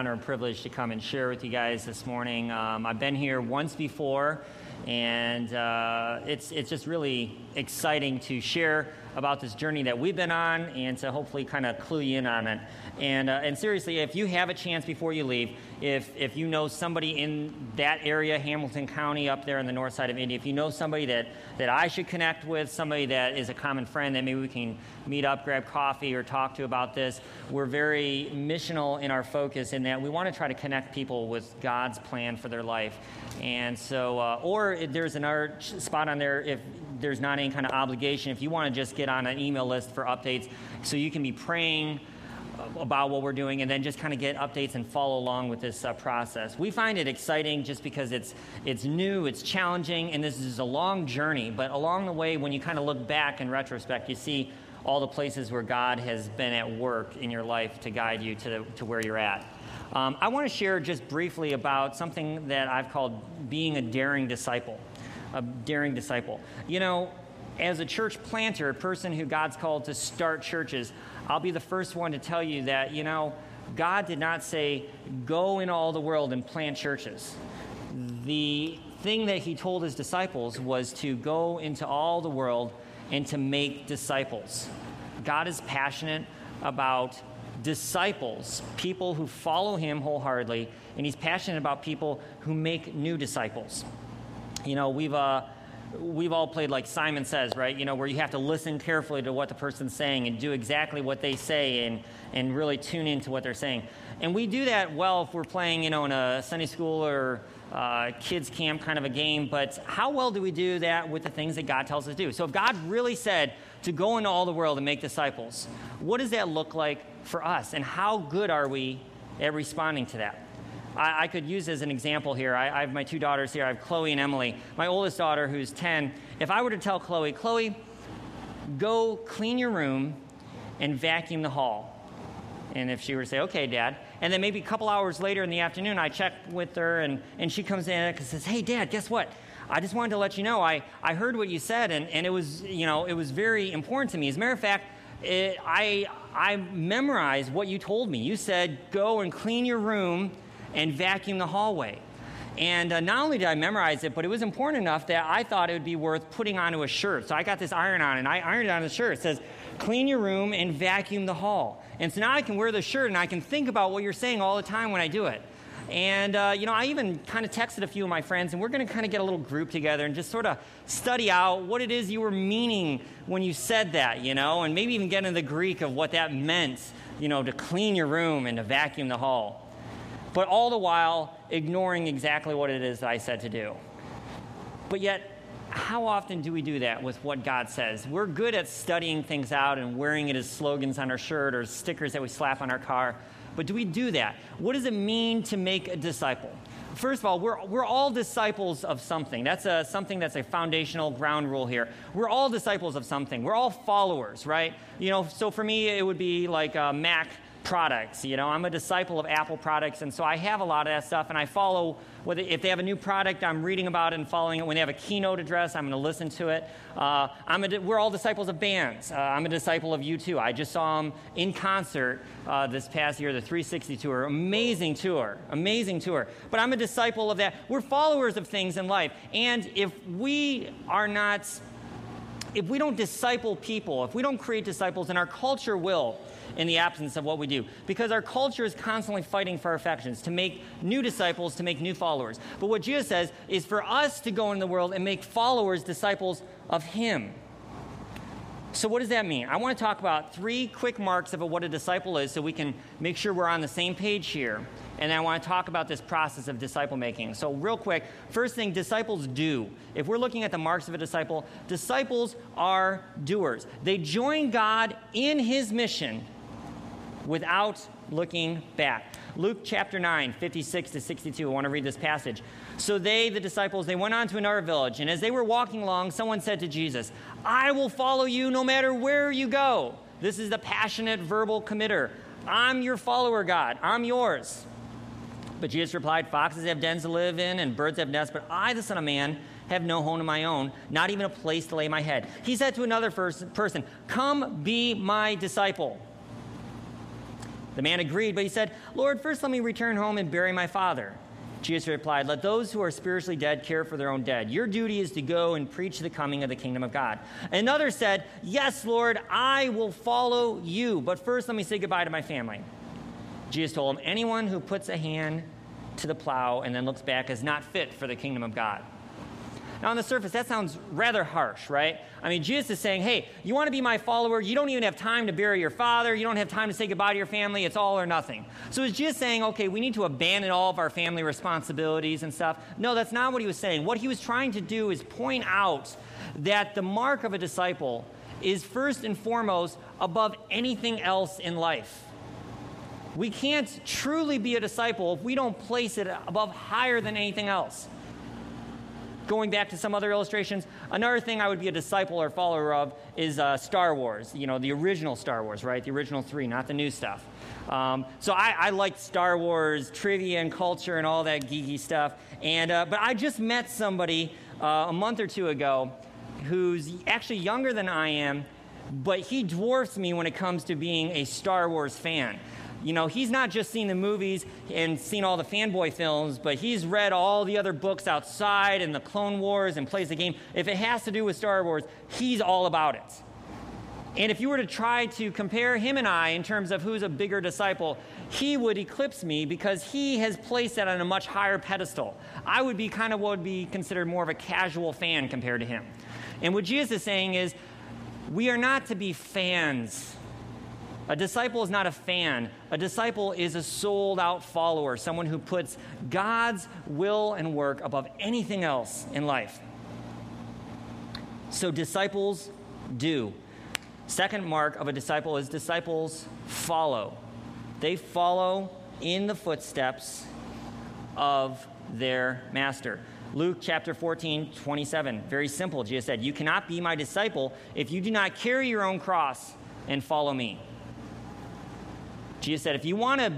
honor and privilege to come and share with you guys this morning. Um, I've been here once before, and uh, it's, it's just really exciting to share about this journey that we've been on and to hopefully kind of clue you in on it. And, uh, and seriously, if you have a chance before you leave, if, if you know somebody in that area, Hamilton County, up there on the north side of Indy, if you know somebody that, that I should connect with, somebody that is a common friend that maybe we can meet up, grab coffee, or talk to about this, we're very missional in our focus in that we want to try to connect people with God's plan for their life. And so, uh, or there's another spot on there if there's not any kind of obligation, if you want to just get on an email list for updates so you can be praying about what we're doing and then just kind of get updates and follow along with this uh, process. We find it exciting just because it's, it's new, it's challenging, and this is a long journey. But along the way, when you kind of look back in retrospect, you see all the places where God has been at work in your life to guide you to, to where you're at. Um, I want to share just briefly about something that I've called being a daring disciple. A daring disciple. You know, as a church planter, a person who God's called to start churches, I'll be the first one to tell you that, you know, God did not say, go in all the world and plant churches. The thing that he told his disciples was to go into all the world and to make disciples. God is passionate about disciples, people who follow him wholeheartedly, and he's passionate about people who make new disciples. You know, we've uh, we've all played like Simon Says, right? You know, where you have to listen carefully to what the person's saying and do exactly what they say and, and really tune into what they're saying. And we do that well if we're playing, you know, in a Sunday school or uh, kids camp kind of a game, but how well do we do that with the things that God tells us to do? So if God really said to go into all the world and make disciples, what does that look like for us? And how good are we at responding to that? I, I could use as an example here. I, I have my two daughters here. I have Chloe and Emily. My oldest daughter, who's 10, if I were to tell Chloe, Chloe, go clean your room and vacuum the hall. And if she were to say, okay, Dad, and then maybe a couple hours later in the afternoon, I check with her and, and she comes in and says, hey, Dad, guess what? I just wanted to let you know I, I heard what you said and, and it was, you know, it was very important to me. As a matter of fact, it, I, I memorized what you told me. You said, go and clean your room and vacuum the hallway. And uh, not only did I memorize it, but it was important enough that I thought it would be worth putting onto a shirt. So I got this iron on, and I ironed it on the shirt. It says, clean your room and vacuum the hall. And so now I can wear the shirt and I can think about what you're saying all the time when I do it. And, uh, you know, I even kind of texted a few of my friends, and we're going to kind of get a little group together and just sort of study out what it is you were meaning when you said that, you know, and maybe even get into the Greek of what that meant, you know, to clean your room and to vacuum the hall but all the while ignoring exactly what it is that I said to do. But yet, how often do we do that with what God says? We're good at studying things out and wearing it as slogans on our shirt or stickers that we slap on our car. But do we do that? What does it mean to make a disciple? First of all, we're, we're all disciples of something. That's a, something that's a foundational ground rule here. We're all disciples of something. We're all followers, right? You know, so for me, it would be like uh, Mac products. You know, I'm a disciple of Apple products, and so I have a lot of that stuff, and I follow. Whether, if they have a new product, I'm reading about it and following it. When they have a keynote address, I'm going to listen to it. Uh, I'm a, we're all disciples of bands. Uh, I'm a disciple of U2. I just saw them in concert uh, this past year, the 360 tour. Amazing tour, amazing tour. But I'm a disciple of that. We're followers of things in life, and if we are not, if we don't disciple people, if we don't create disciples, then our culture will in the absence of what we do. Because our culture is constantly fighting for affections, to make new disciples, to make new followers. But what Jesus says is for us to go in the world and make followers, disciples of Him. So, what does that mean? I want to talk about three quick marks of what a disciple is so we can make sure we're on the same page here. And I want to talk about this process of disciple making. So, real quick, first thing disciples do. If we're looking at the marks of a disciple, disciples are doers. They join God in his mission without looking back. Luke chapter 9, 56 to 62. I want to read this passage. So they, the disciples, they went on to another village, and as they were walking along, someone said to Jesus, I will follow you no matter where you go. This is the passionate verbal committer. I'm your follower, God. I'm yours. But Jesus replied, Foxes have dens to live in, and birds have nests, but I, the Son of Man, have no home of my own, not even a place to lay my head. He said to another first person, Come be my disciple. The man agreed, but he said, Lord, first let me return home and bury my father. Jesus replied, Let those who are spiritually dead care for their own dead. Your duty is to go and preach the coming of the kingdom of God. Another said, Yes, Lord, I will follow you, but first let me say goodbye to my family. Jesus told him, Anyone who puts a hand to the plow and then looks back is not fit for the kingdom of God. Now, on the surface, that sounds rather harsh, right? I mean, Jesus is saying, hey, you want to be my follower? You don't even have time to bury your father. You don't have time to say goodbye to your family. It's all or nothing. So is Jesus saying, okay, we need to abandon all of our family responsibilities and stuff? No, that's not what he was saying. What he was trying to do is point out that the mark of a disciple is first and foremost above anything else in life. We can't truly be a disciple if we don't place it above higher than anything else going back to some other illustrations, another thing I would be a disciple or follower of is uh, Star Wars, you know, the original Star Wars, right? The original three, not the new stuff. Um, so I, I like Star Wars trivia and culture and all that geeky stuff. And, uh, but I just met somebody uh, a month or two ago who's actually younger than I am, but he dwarfs me when it comes to being a Star Wars fan you know, he's not just seen the movies and seen all the fanboy films, but he's read all the other books outside and the Clone Wars and plays the game. If it has to do with Star Wars, he's all about it. And if you were to try to compare him and I in terms of who's a bigger disciple, he would eclipse me because he has placed that on a much higher pedestal. I would be kind of what would be considered more of a casual fan compared to him. And what Jesus is saying is, we are not to be fans a disciple is not a fan. A disciple is a sold out follower, someone who puts God's will and work above anything else in life. So, disciples do. Second mark of a disciple is disciples follow. They follow in the footsteps of their master. Luke chapter 14, 27. Very simple. Jesus said, You cannot be my disciple if you do not carry your own cross and follow me. Jesus said, if you want to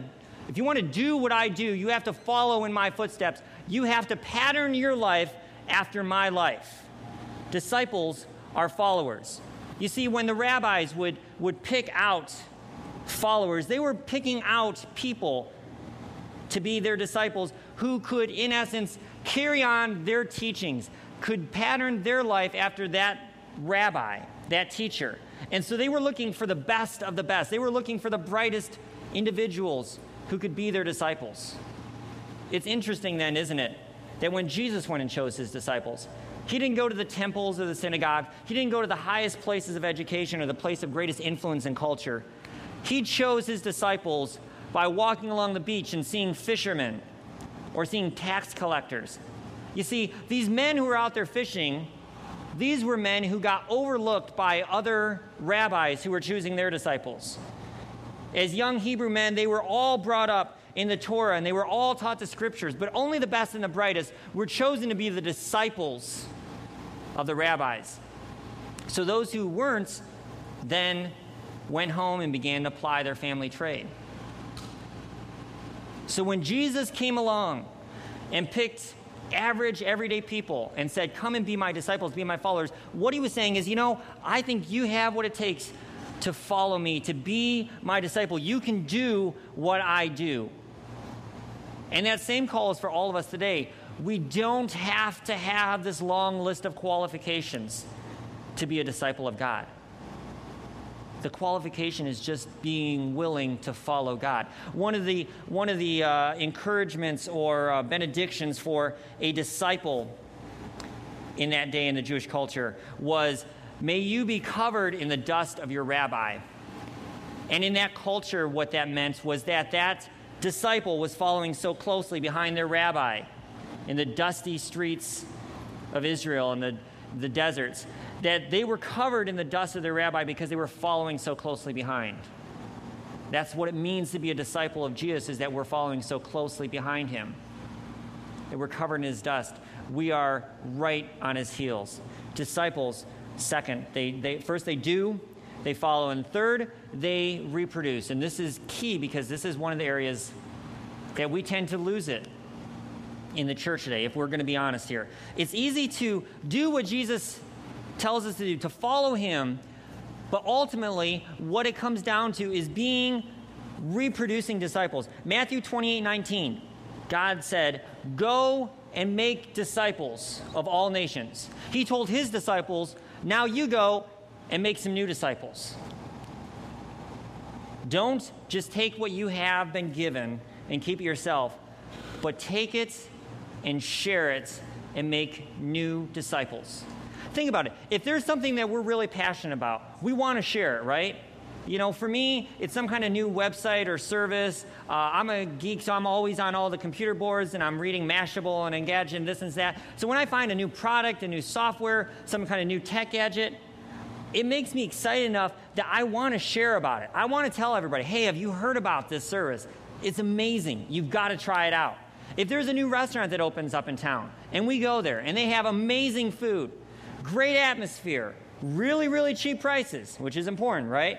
if you want to do what I do, you have to follow in my footsteps. You have to pattern your life after my life. Disciples are followers. You see, when the rabbis would, would pick out followers, they were picking out people to be their disciples who could, in essence, carry on their teachings, could pattern their life after that rabbi, that teacher. And so they were looking for the best of the best. They were looking for the brightest individuals who could be their disciples. It's interesting, then, isn't it, that when Jesus went and chose his disciples, he didn't go to the temples or the synagogue, he didn't go to the highest places of education or the place of greatest influence in culture. He chose his disciples by walking along the beach and seeing fishermen or seeing tax collectors. You see, these men who were out there fishing, these were men who got overlooked by other rabbis who were choosing their disciples. As young Hebrew men, they were all brought up in the Torah and they were all taught the scriptures, but only the best and the brightest were chosen to be the disciples of the rabbis. So those who weren't then went home and began to apply their family trade. So when Jesus came along and picked average, everyday people and said, Come and be my disciples, be my followers, what he was saying is, You know, I think you have what it takes to follow me, to be my disciple. You can do what I do. And that same call is for all of us today. We don't have to have this long list of qualifications to be a disciple of God. The qualification is just being willing to follow God. One of the, one of the uh, encouragements or uh, benedictions for a disciple in that day in the Jewish culture was May you be covered in the dust of your rabbi. And in that culture, what that meant was that that disciple was following so closely behind their rabbi in the dusty streets of Israel and the, the deserts that they were covered in the dust of their rabbi because they were following so closely behind. That's what it means to be a disciple of Jesus, is that we're following so closely behind him. That we're covered in his dust. We are right on his heels. Disciples Second, they, they, first they do, they follow. And third, they reproduce. And this is key because this is one of the areas that we tend to lose it in the church today, if we're going to be honest here. It's easy to do what Jesus tells us to do, to follow him, but ultimately, what it comes down to is being reproducing disciples. Matthew 28 19, God said, Go and make disciples of all nations. He told his disciples, Now you go and make some new disciples. Don't just take what you have been given and keep it yourself, but take it and share it and make new disciples. Think about it. If there's something that we're really passionate about, we want to share it, right? You know, for me, it's some kind of new website or service. Uh, I'm a geek, so I'm always on all the computer boards and I'm reading Mashable and Engadget and this and that. So when I find a new product, a new software, some kind of new tech gadget, it makes me excited enough that I want to share about it. I want to tell everybody, hey, have you heard about this service? It's amazing. You've got to try it out. If there's a new restaurant that opens up in town and we go there and they have amazing food, great atmosphere, really, really cheap prices, which is important, right?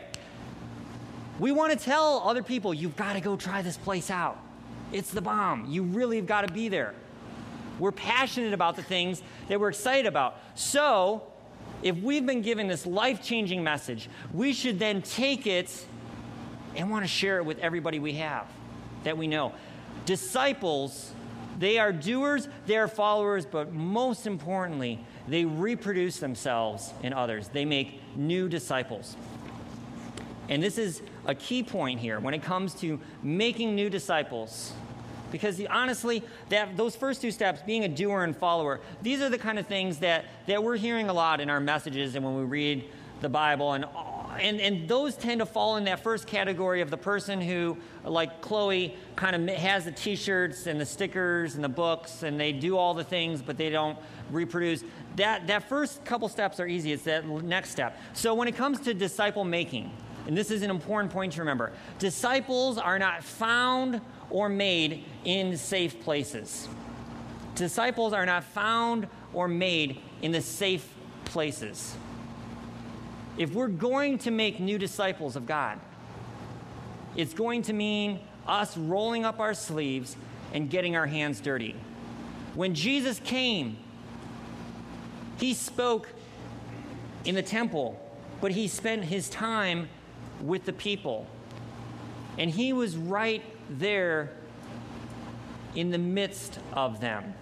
We want to tell other people, you've got to go try this place out. It's the bomb. You really have got to be there. We're passionate about the things that we're excited about. So, if we've been given this life changing message, we should then take it and want to share it with everybody we have that we know. Disciples, they are doers, they are followers, but most importantly, they reproduce themselves in others. They make new disciples. And this is a key point here when it comes to making new disciples. Because honestly, that, those first two steps, being a doer and follower, these are the kind of things that, that we're hearing a lot in our messages and when we read the Bible. And, and, and those tend to fall in that first category of the person who, like Chloe, kind of has the t shirts and the stickers and the books, and they do all the things, but they don't reproduce. That, that first couple steps are easy. It's that next step. So when it comes to disciple making, and this is an important point to remember disciples are not found or made in safe places. Disciples are not found or made in the safe places. If we're going to make new disciples of God, it's going to mean us rolling up our sleeves and getting our hands dirty. When Jesus came, he spoke in the temple, but he spent his time with the people. And he was right there in the midst of them.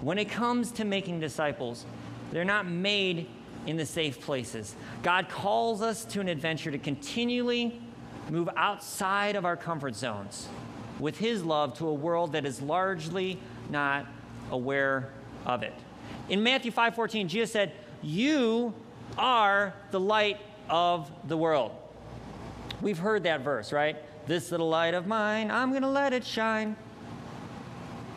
When it comes to making disciples, they're not made in the safe places. God calls us to an adventure to continually move outside of our comfort zones with His love to a world that is largely not aware of it. In Matthew 5:14, Jesus said, "You are the light of the world." We've heard that verse, right? This little light of mine, I'm going to let it shine.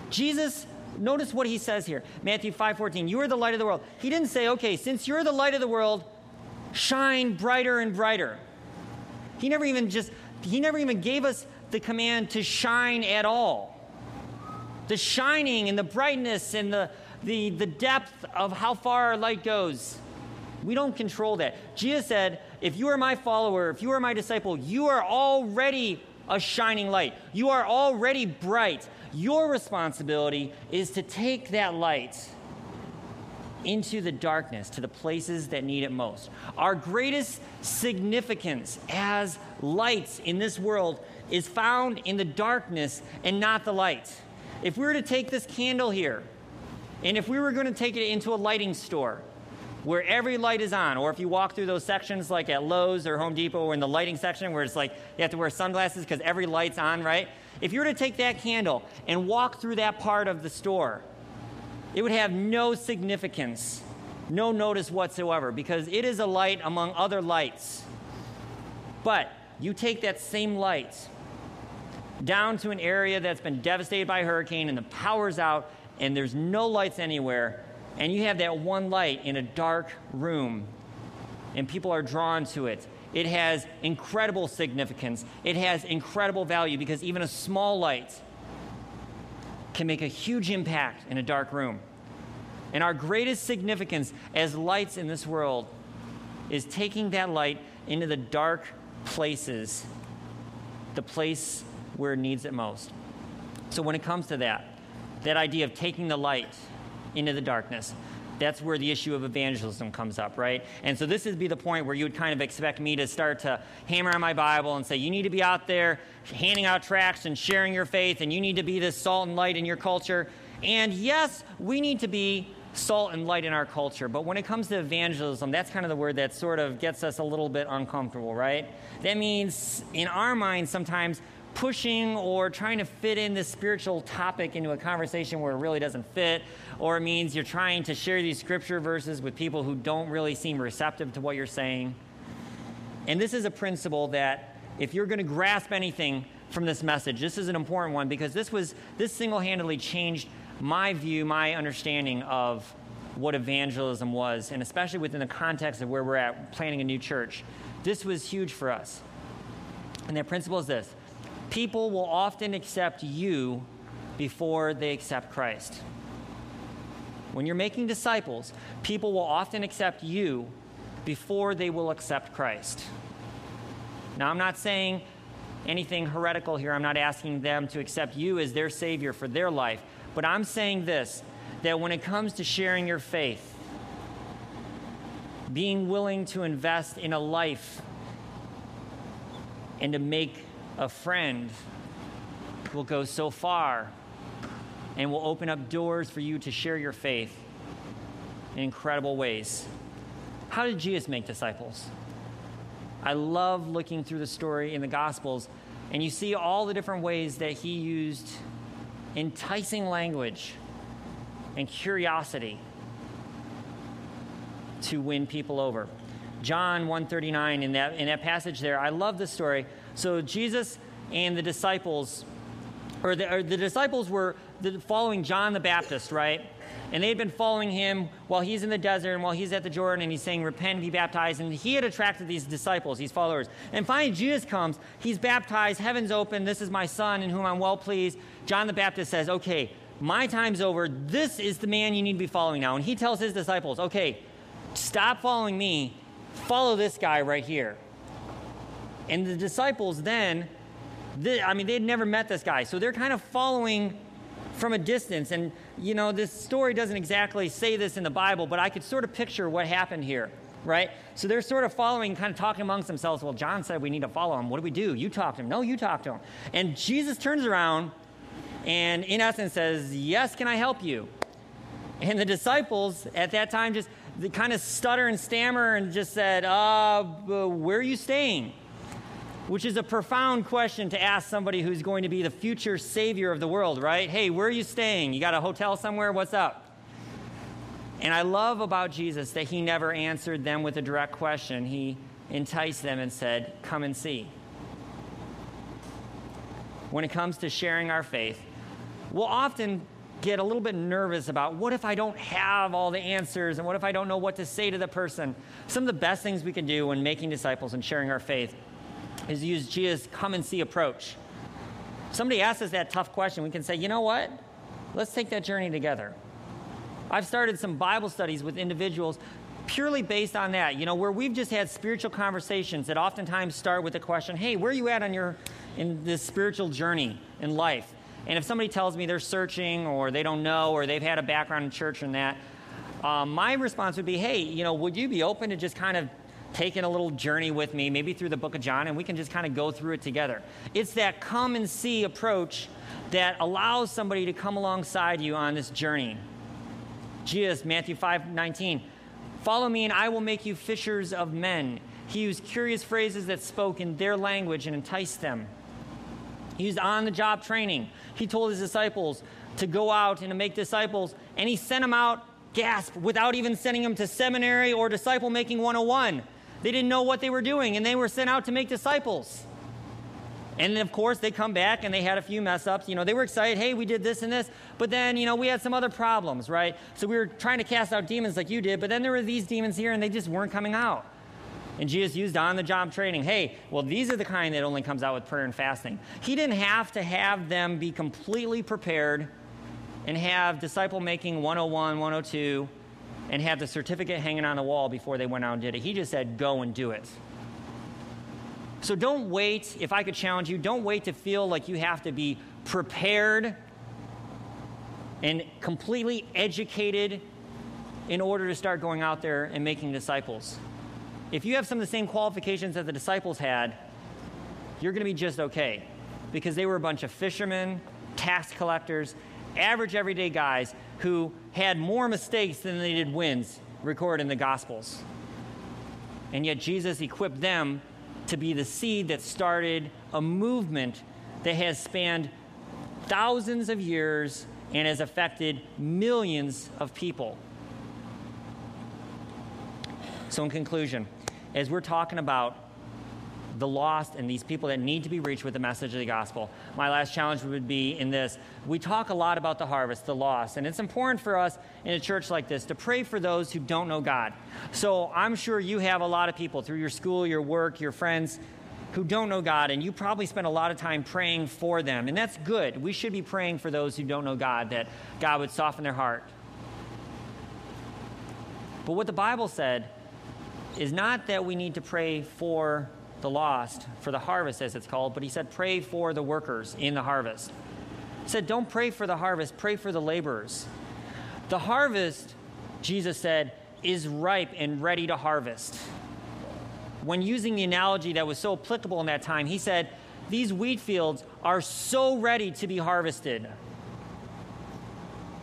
Jesus, notice what he says here. Matthew 5:14, you are the light of the world. He didn't say, "Okay, since you're the light of the world, shine brighter and brighter." He never even just he never even gave us the command to shine at all. The shining and the brightness and the the, the depth of how far our light goes. We don't control that. Jesus said, if you are my follower, if you are my disciple, you are already a shining light. You are already bright. Your responsibility is to take that light into the darkness, to the places that need it most. Our greatest significance as lights in this world is found in the darkness and not the light. If we were to take this candle here, and if we were going to take it into a lighting store, where every light is on, or if you walk through those sections like at Lowe's or Home Depot or in the lighting section where it's like you have to wear sunglasses because every light's on, right? If you were to take that candle and walk through that part of the store, it would have no significance, no notice whatsoever, because it is a light among other lights. But you take that same light down to an area that's been devastated by a hurricane and the power's out and there's no lights anywhere and you have that one light in a dark room, and people are drawn to it, it has incredible significance. It has incredible value because even a small light can make a huge impact in a dark room. And our greatest significance as lights in this world is taking that light into the dark places, the place where it needs it most. So when it comes to that, that idea of taking the light, into the darkness. that's where the issue of evangelism comes up, right? And so this would be the point where you would kind of expect me to start to hammer on my Bible and say, you need to be out there handing out tracts and sharing your faith, and you need to be this salt and light in your culture. And yes, we need to be salt and light in our culture. But when it comes to evangelism, that's kind of the word that sort of gets us a little bit uncomfortable, right? That means in our minds, sometimes pushing or trying to fit in this spiritual topic into a conversation where it really doesn't fit, or it means you're trying to share these scripture verses with people who don't really seem receptive to what you're saying. And this is a principle that if you're going to grasp anything from this message, this is an important one because this was this single-handedly changed my view, my understanding of what evangelism was, and especially within the context of where we're at, planning a new church. This was huge for us. And that principle is this people will often accept you before they accept Christ. When you're making disciples, people will often accept you before they will accept Christ. Now, I'm not saying anything heretical here. I'm not asking them to accept you as their Savior for their life. But I'm saying this that when it comes to sharing your faith, being willing to invest in a life and to make a friend will go so far and will open up doors for you to share your faith in incredible ways. How did Jesus make disciples? I love looking through the story in the Gospels, and you see all the different ways that he used enticing language and curiosity to win people over. John 139 in that in that passage there, I love the story. So Jesus and the disciples or the, or the disciples were following John the Baptist, right? And they'd been following him while he's in the desert and while he's at the Jordan and he's saying, Repent, be baptized. And he had attracted these disciples, these followers. And finally, Jesus comes, he's baptized, heaven's open, this is my son in whom I'm well pleased. John the Baptist says, Okay, my time's over. This is the man you need to be following now. And he tells his disciples, Okay, stop following me, follow this guy right here. And the disciples then, they, I mean, they'd never met this guy, so they're kind of following from a distance. And, you know, this story doesn't exactly say this in the Bible, but I could sort of picture what happened here, right? So they're sort of following, kind of talking amongst themselves. Well, John said we need to follow him. What do we do? You talk to him. No, you talk to him. And Jesus turns around and, in essence, says, Yes, can I help you? And the disciples at that time just kind of stutter and stammer and just said, uh, Where are you staying? Which is a profound question to ask somebody who's going to be the future savior of the world, right? Hey, where are you staying? You got a hotel somewhere? What's up? And I love about Jesus that he never answered them with a direct question. He enticed them and said, Come and see. When it comes to sharing our faith, we'll often get a little bit nervous about what if I don't have all the answers and what if I don't know what to say to the person. Some of the best things we can do when making disciples and sharing our faith is use Jesus' come and see approach. Somebody asks us that tough question, we can say, you know what? Let's take that journey together. I've started some Bible studies with individuals purely based on that, you know, where we've just had spiritual conversations that oftentimes start with the question, hey, where are you at on your in this spiritual journey in life? And if somebody tells me they're searching or they don't know or they've had a background in church and that, um, my response would be, hey, you know, would you be open to just kind of taking a little journey with me, maybe through the book of John, and we can just kind of go through it together. It's that come and see approach that allows somebody to come alongside you on this journey. Jesus, Matthew 5 19. Follow me, and I will make you fishers of men. He used curious phrases that spoke in their language and enticed them. He used on the job training. He told his disciples to go out and to make disciples, and he sent them out, gasp, without even sending them to seminary or disciple making 101. They didn't know what they were doing, and they were sent out to make disciples. And then, of course, they come back and they had a few mess ups. You know, they were excited, hey, we did this and this. But then, you know, we had some other problems, right? So we were trying to cast out demons like you did, but then there were these demons here and they just weren't coming out. And Jesus used on the job training. Hey, well, these are the kind that only comes out with prayer and fasting. He didn't have to have them be completely prepared and have disciple making 101, 102, and have the certificate hanging on the wall before they went out and did it. He just said, go and do it. So don't wait. If I could challenge you, don't wait to feel like you have to be prepared and completely educated in order to start going out there and making disciples. If you have some of the same qualifications that the disciples had, you're going to be just okay because they were a bunch of fishermen, tax collectors, average everyday guys who had more mistakes than they did wins recorded in the Gospels. And yet Jesus equipped them to be the seed that started a movement that has spanned thousands of years and has affected millions of people. So, in conclusion, as we're talking about the lost and these people that need to be reached with the message of the gospel. My last challenge would be in this. We talk a lot about the harvest, the lost, and it's important for us in a church like this to pray for those who don't know God. So I'm sure you have a lot of people through your school, your work, your friends who don't know God, and you probably spend a lot of time praying for them, and that's good. We should be praying for those who don't know God, that God would soften their heart. But what the Bible said is not that we need to pray for the lost, for the harvest, as it's called, but he said, pray for the workers in the harvest. He said, don't pray for the harvest, pray for the laborers. The harvest, Jesus said, is ripe and ready to harvest. When using the analogy that was so applicable in that time, he said, These wheat fields are so ready to be harvested.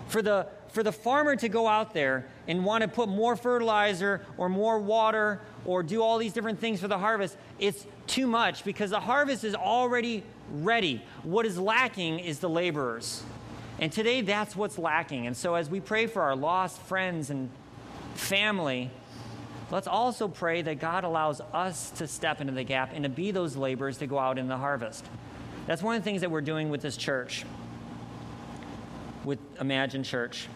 For the, for the farmer to go out there and want to put more fertilizer or more water or do all these different things for the harvest, it's too much because the harvest is already ready. What is lacking is the laborers. And today, that's what's lacking. And so, as we pray for our lost friends and family, let's also pray that God allows us to step into the gap and to be those laborers to go out in the harvest. That's one of the things that we're doing with this church, with Imagine Church.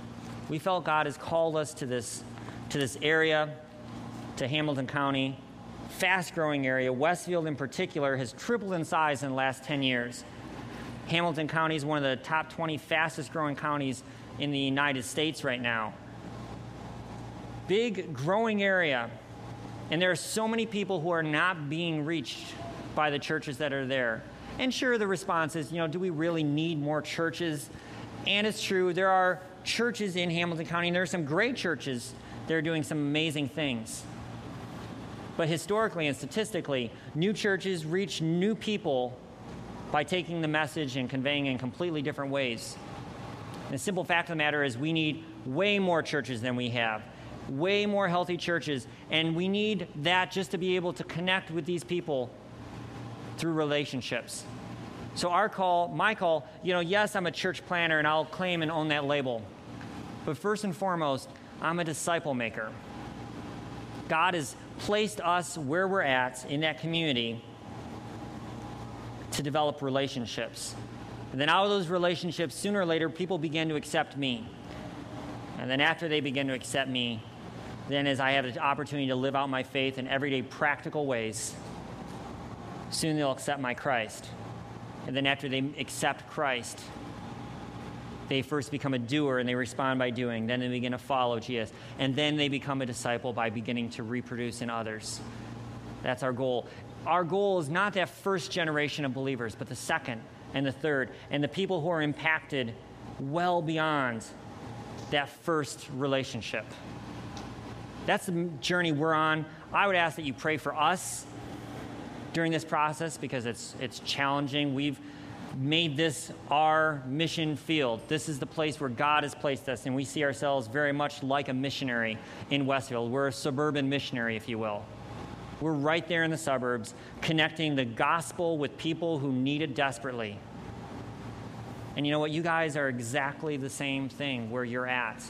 We felt God has called us to this, to this area to Hamilton County. Fast growing area. Westfield, in particular, has tripled in size in the last 10 years. Hamilton County is one of the top 20 fastest growing counties in the United States right now. Big growing area. And there are so many people who are not being reached by the churches that are there. And sure, the response is, you know, do we really need more churches? And it's true, there are churches in Hamilton County, and there are some great churches that are doing some amazing things. But historically and statistically, new churches reach new people by taking the message and conveying in completely different ways. And the simple fact of the matter is, we need way more churches than we have, way more healthy churches, and we need that just to be able to connect with these people through relationships. So, our call, my call, you know, yes, I'm a church planner and I'll claim and own that label. But first and foremost, I'm a disciple maker. God has placed us where we're at in that community to develop relationships. And then out of those relationships, sooner or later, people begin to accept me. And then after they begin to accept me, then as I have the opportunity to live out my faith in everyday practical ways, soon they'll accept my Christ. And then after they accept Christ, they first become a doer and they respond by doing. Then they begin to follow Jesus. And then they become a disciple by beginning to reproduce in others. That's our goal. Our goal is not that first generation of believers, but the second and the third, and the people who are impacted well beyond that first relationship. That's the journey we're on. I would ask that you pray for us during this process because it's, it's challenging. We've made this our mission field. This is the place where God has placed us, and we see ourselves very much like a missionary in Westfield. We're a suburban missionary, if you will. We're right there in the suburbs, connecting the gospel with people who need it desperately. And you know what? You guys are exactly the same thing where you're at.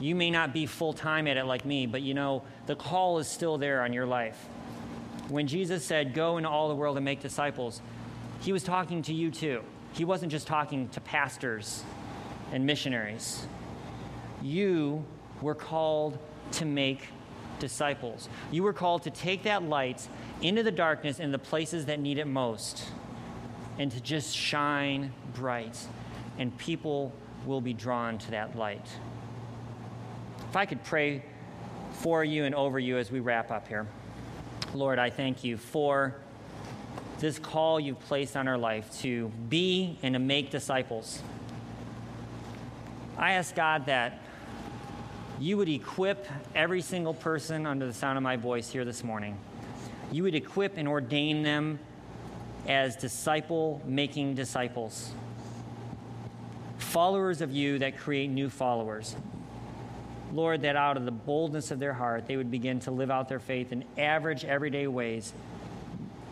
You may not be full time at it like me, but you know, the call is still there on your life. When Jesus said, Go into all the world and make disciples, he was talking to you too. He wasn't just talking to pastors and missionaries. You were called to make disciples. You were called to take that light into the darkness in the places that need it most and to just shine bright, and people will be drawn to that light. If I could pray for you and over you as we wrap up here. Lord, I thank you for this call you've placed on our life to be and to make disciples. I ask God that you would equip every single person under the sound of my voice here this morning. You would equip and ordain them as disciple making disciples, followers of you that create new followers. Lord, that out of the boldness of their heart, they would begin to live out their faith in average, everyday ways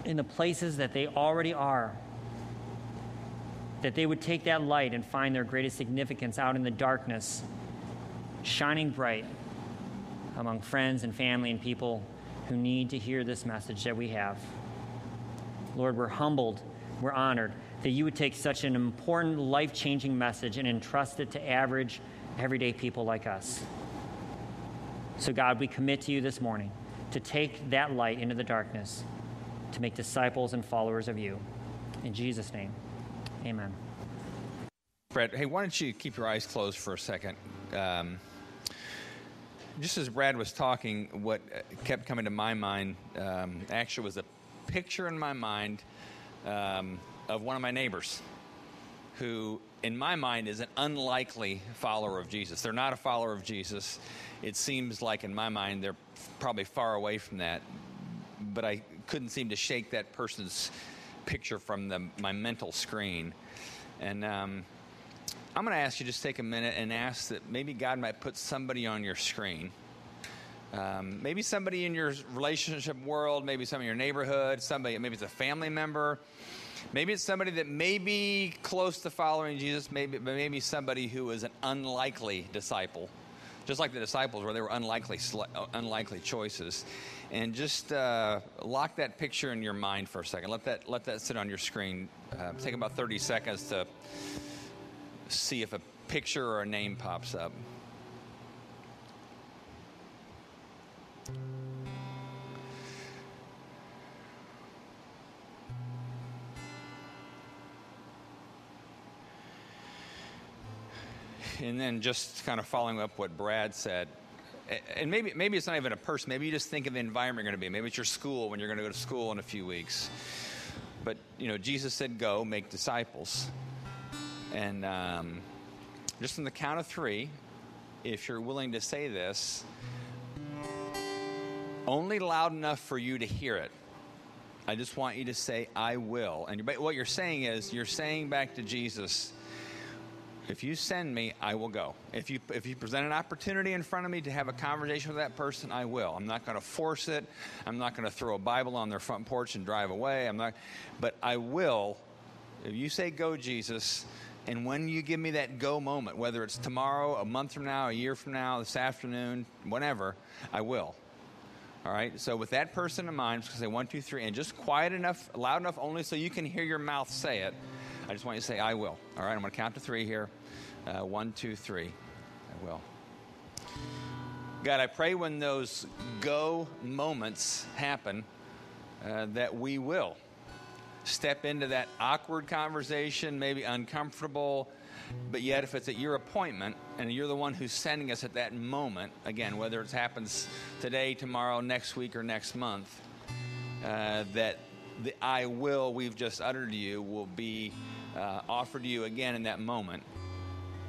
in the places that they already are. That they would take that light and find their greatest significance out in the darkness, shining bright among friends and family and people who need to hear this message that we have. Lord, we're humbled, we're honored that you would take such an important, life changing message and entrust it to average, everyday people like us. So, God, we commit to you this morning to take that light into the darkness, to make disciples and followers of you. In Jesus' name, amen. Brad, hey, why don't you keep your eyes closed for a second? Um, just as Brad was talking, what kept coming to my mind um, actually was a picture in my mind um, of one of my neighbors who, in my mind, is an unlikely follower of Jesus. They're not a follower of Jesus. It seems like, in my mind, they're probably far away from that. But I couldn't seem to shake that person's picture from the, my mental screen. And um, I'm going to ask you just take a minute and ask that maybe God might put somebody on your screen. Um, maybe somebody in your relationship world, maybe some in your neighborhood, somebody, maybe it's a family member, maybe it's somebody that may be close to following Jesus, maybe, but maybe somebody who is an unlikely disciple, just like the disciples where they were unlikely, uh, unlikely choices. And just uh, lock that picture in your mind for a second. Let that let that sit on your screen. Uh, take about 30 seconds to see if a picture or a name pops up. And then just kind of following up what Brad said, and maybe maybe it's not even a person. Maybe you just think of the environment you're going to be. Maybe it's your school when you're going to go to school in a few weeks. But you know, Jesus said, "Go make disciples." And um, just on the count of three, if you're willing to say this, only loud enough for you to hear it. I just want you to say, I will. And what you're saying is, you're saying back to Jesus, if you send me, I will go. If you, if you present an opportunity in front of me to have a conversation with that person, I will. I'm not going to force it. I'm not going to throw a Bible on their front porch and drive away. I'm not, but I will. If you say, Go, Jesus, and when you give me that go moment, whether it's tomorrow, a month from now, a year from now, this afternoon, whenever, I will. All right. So with that person in mind, just say one, two, three, and just quiet enough, loud enough, only so you can hear your mouth say it. I just want you to say, "I will." All right. I'm going to count to three here. Uh, one, two, three. I will. God, I pray when those go moments happen, uh, that we will step into that awkward conversation, maybe uncomfortable, but yet if it's at your appointment and you're the one who's sending us at that moment, again, whether it happens today, tomorrow, next week, or next month, uh, that the I will we've just uttered to you will be uh, offered to you again in that moment.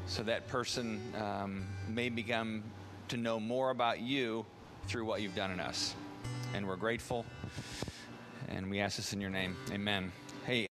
So that person um, may become to know more about you through what you've done in us. And we're grateful. And we ask this in your name. Amen. Hey,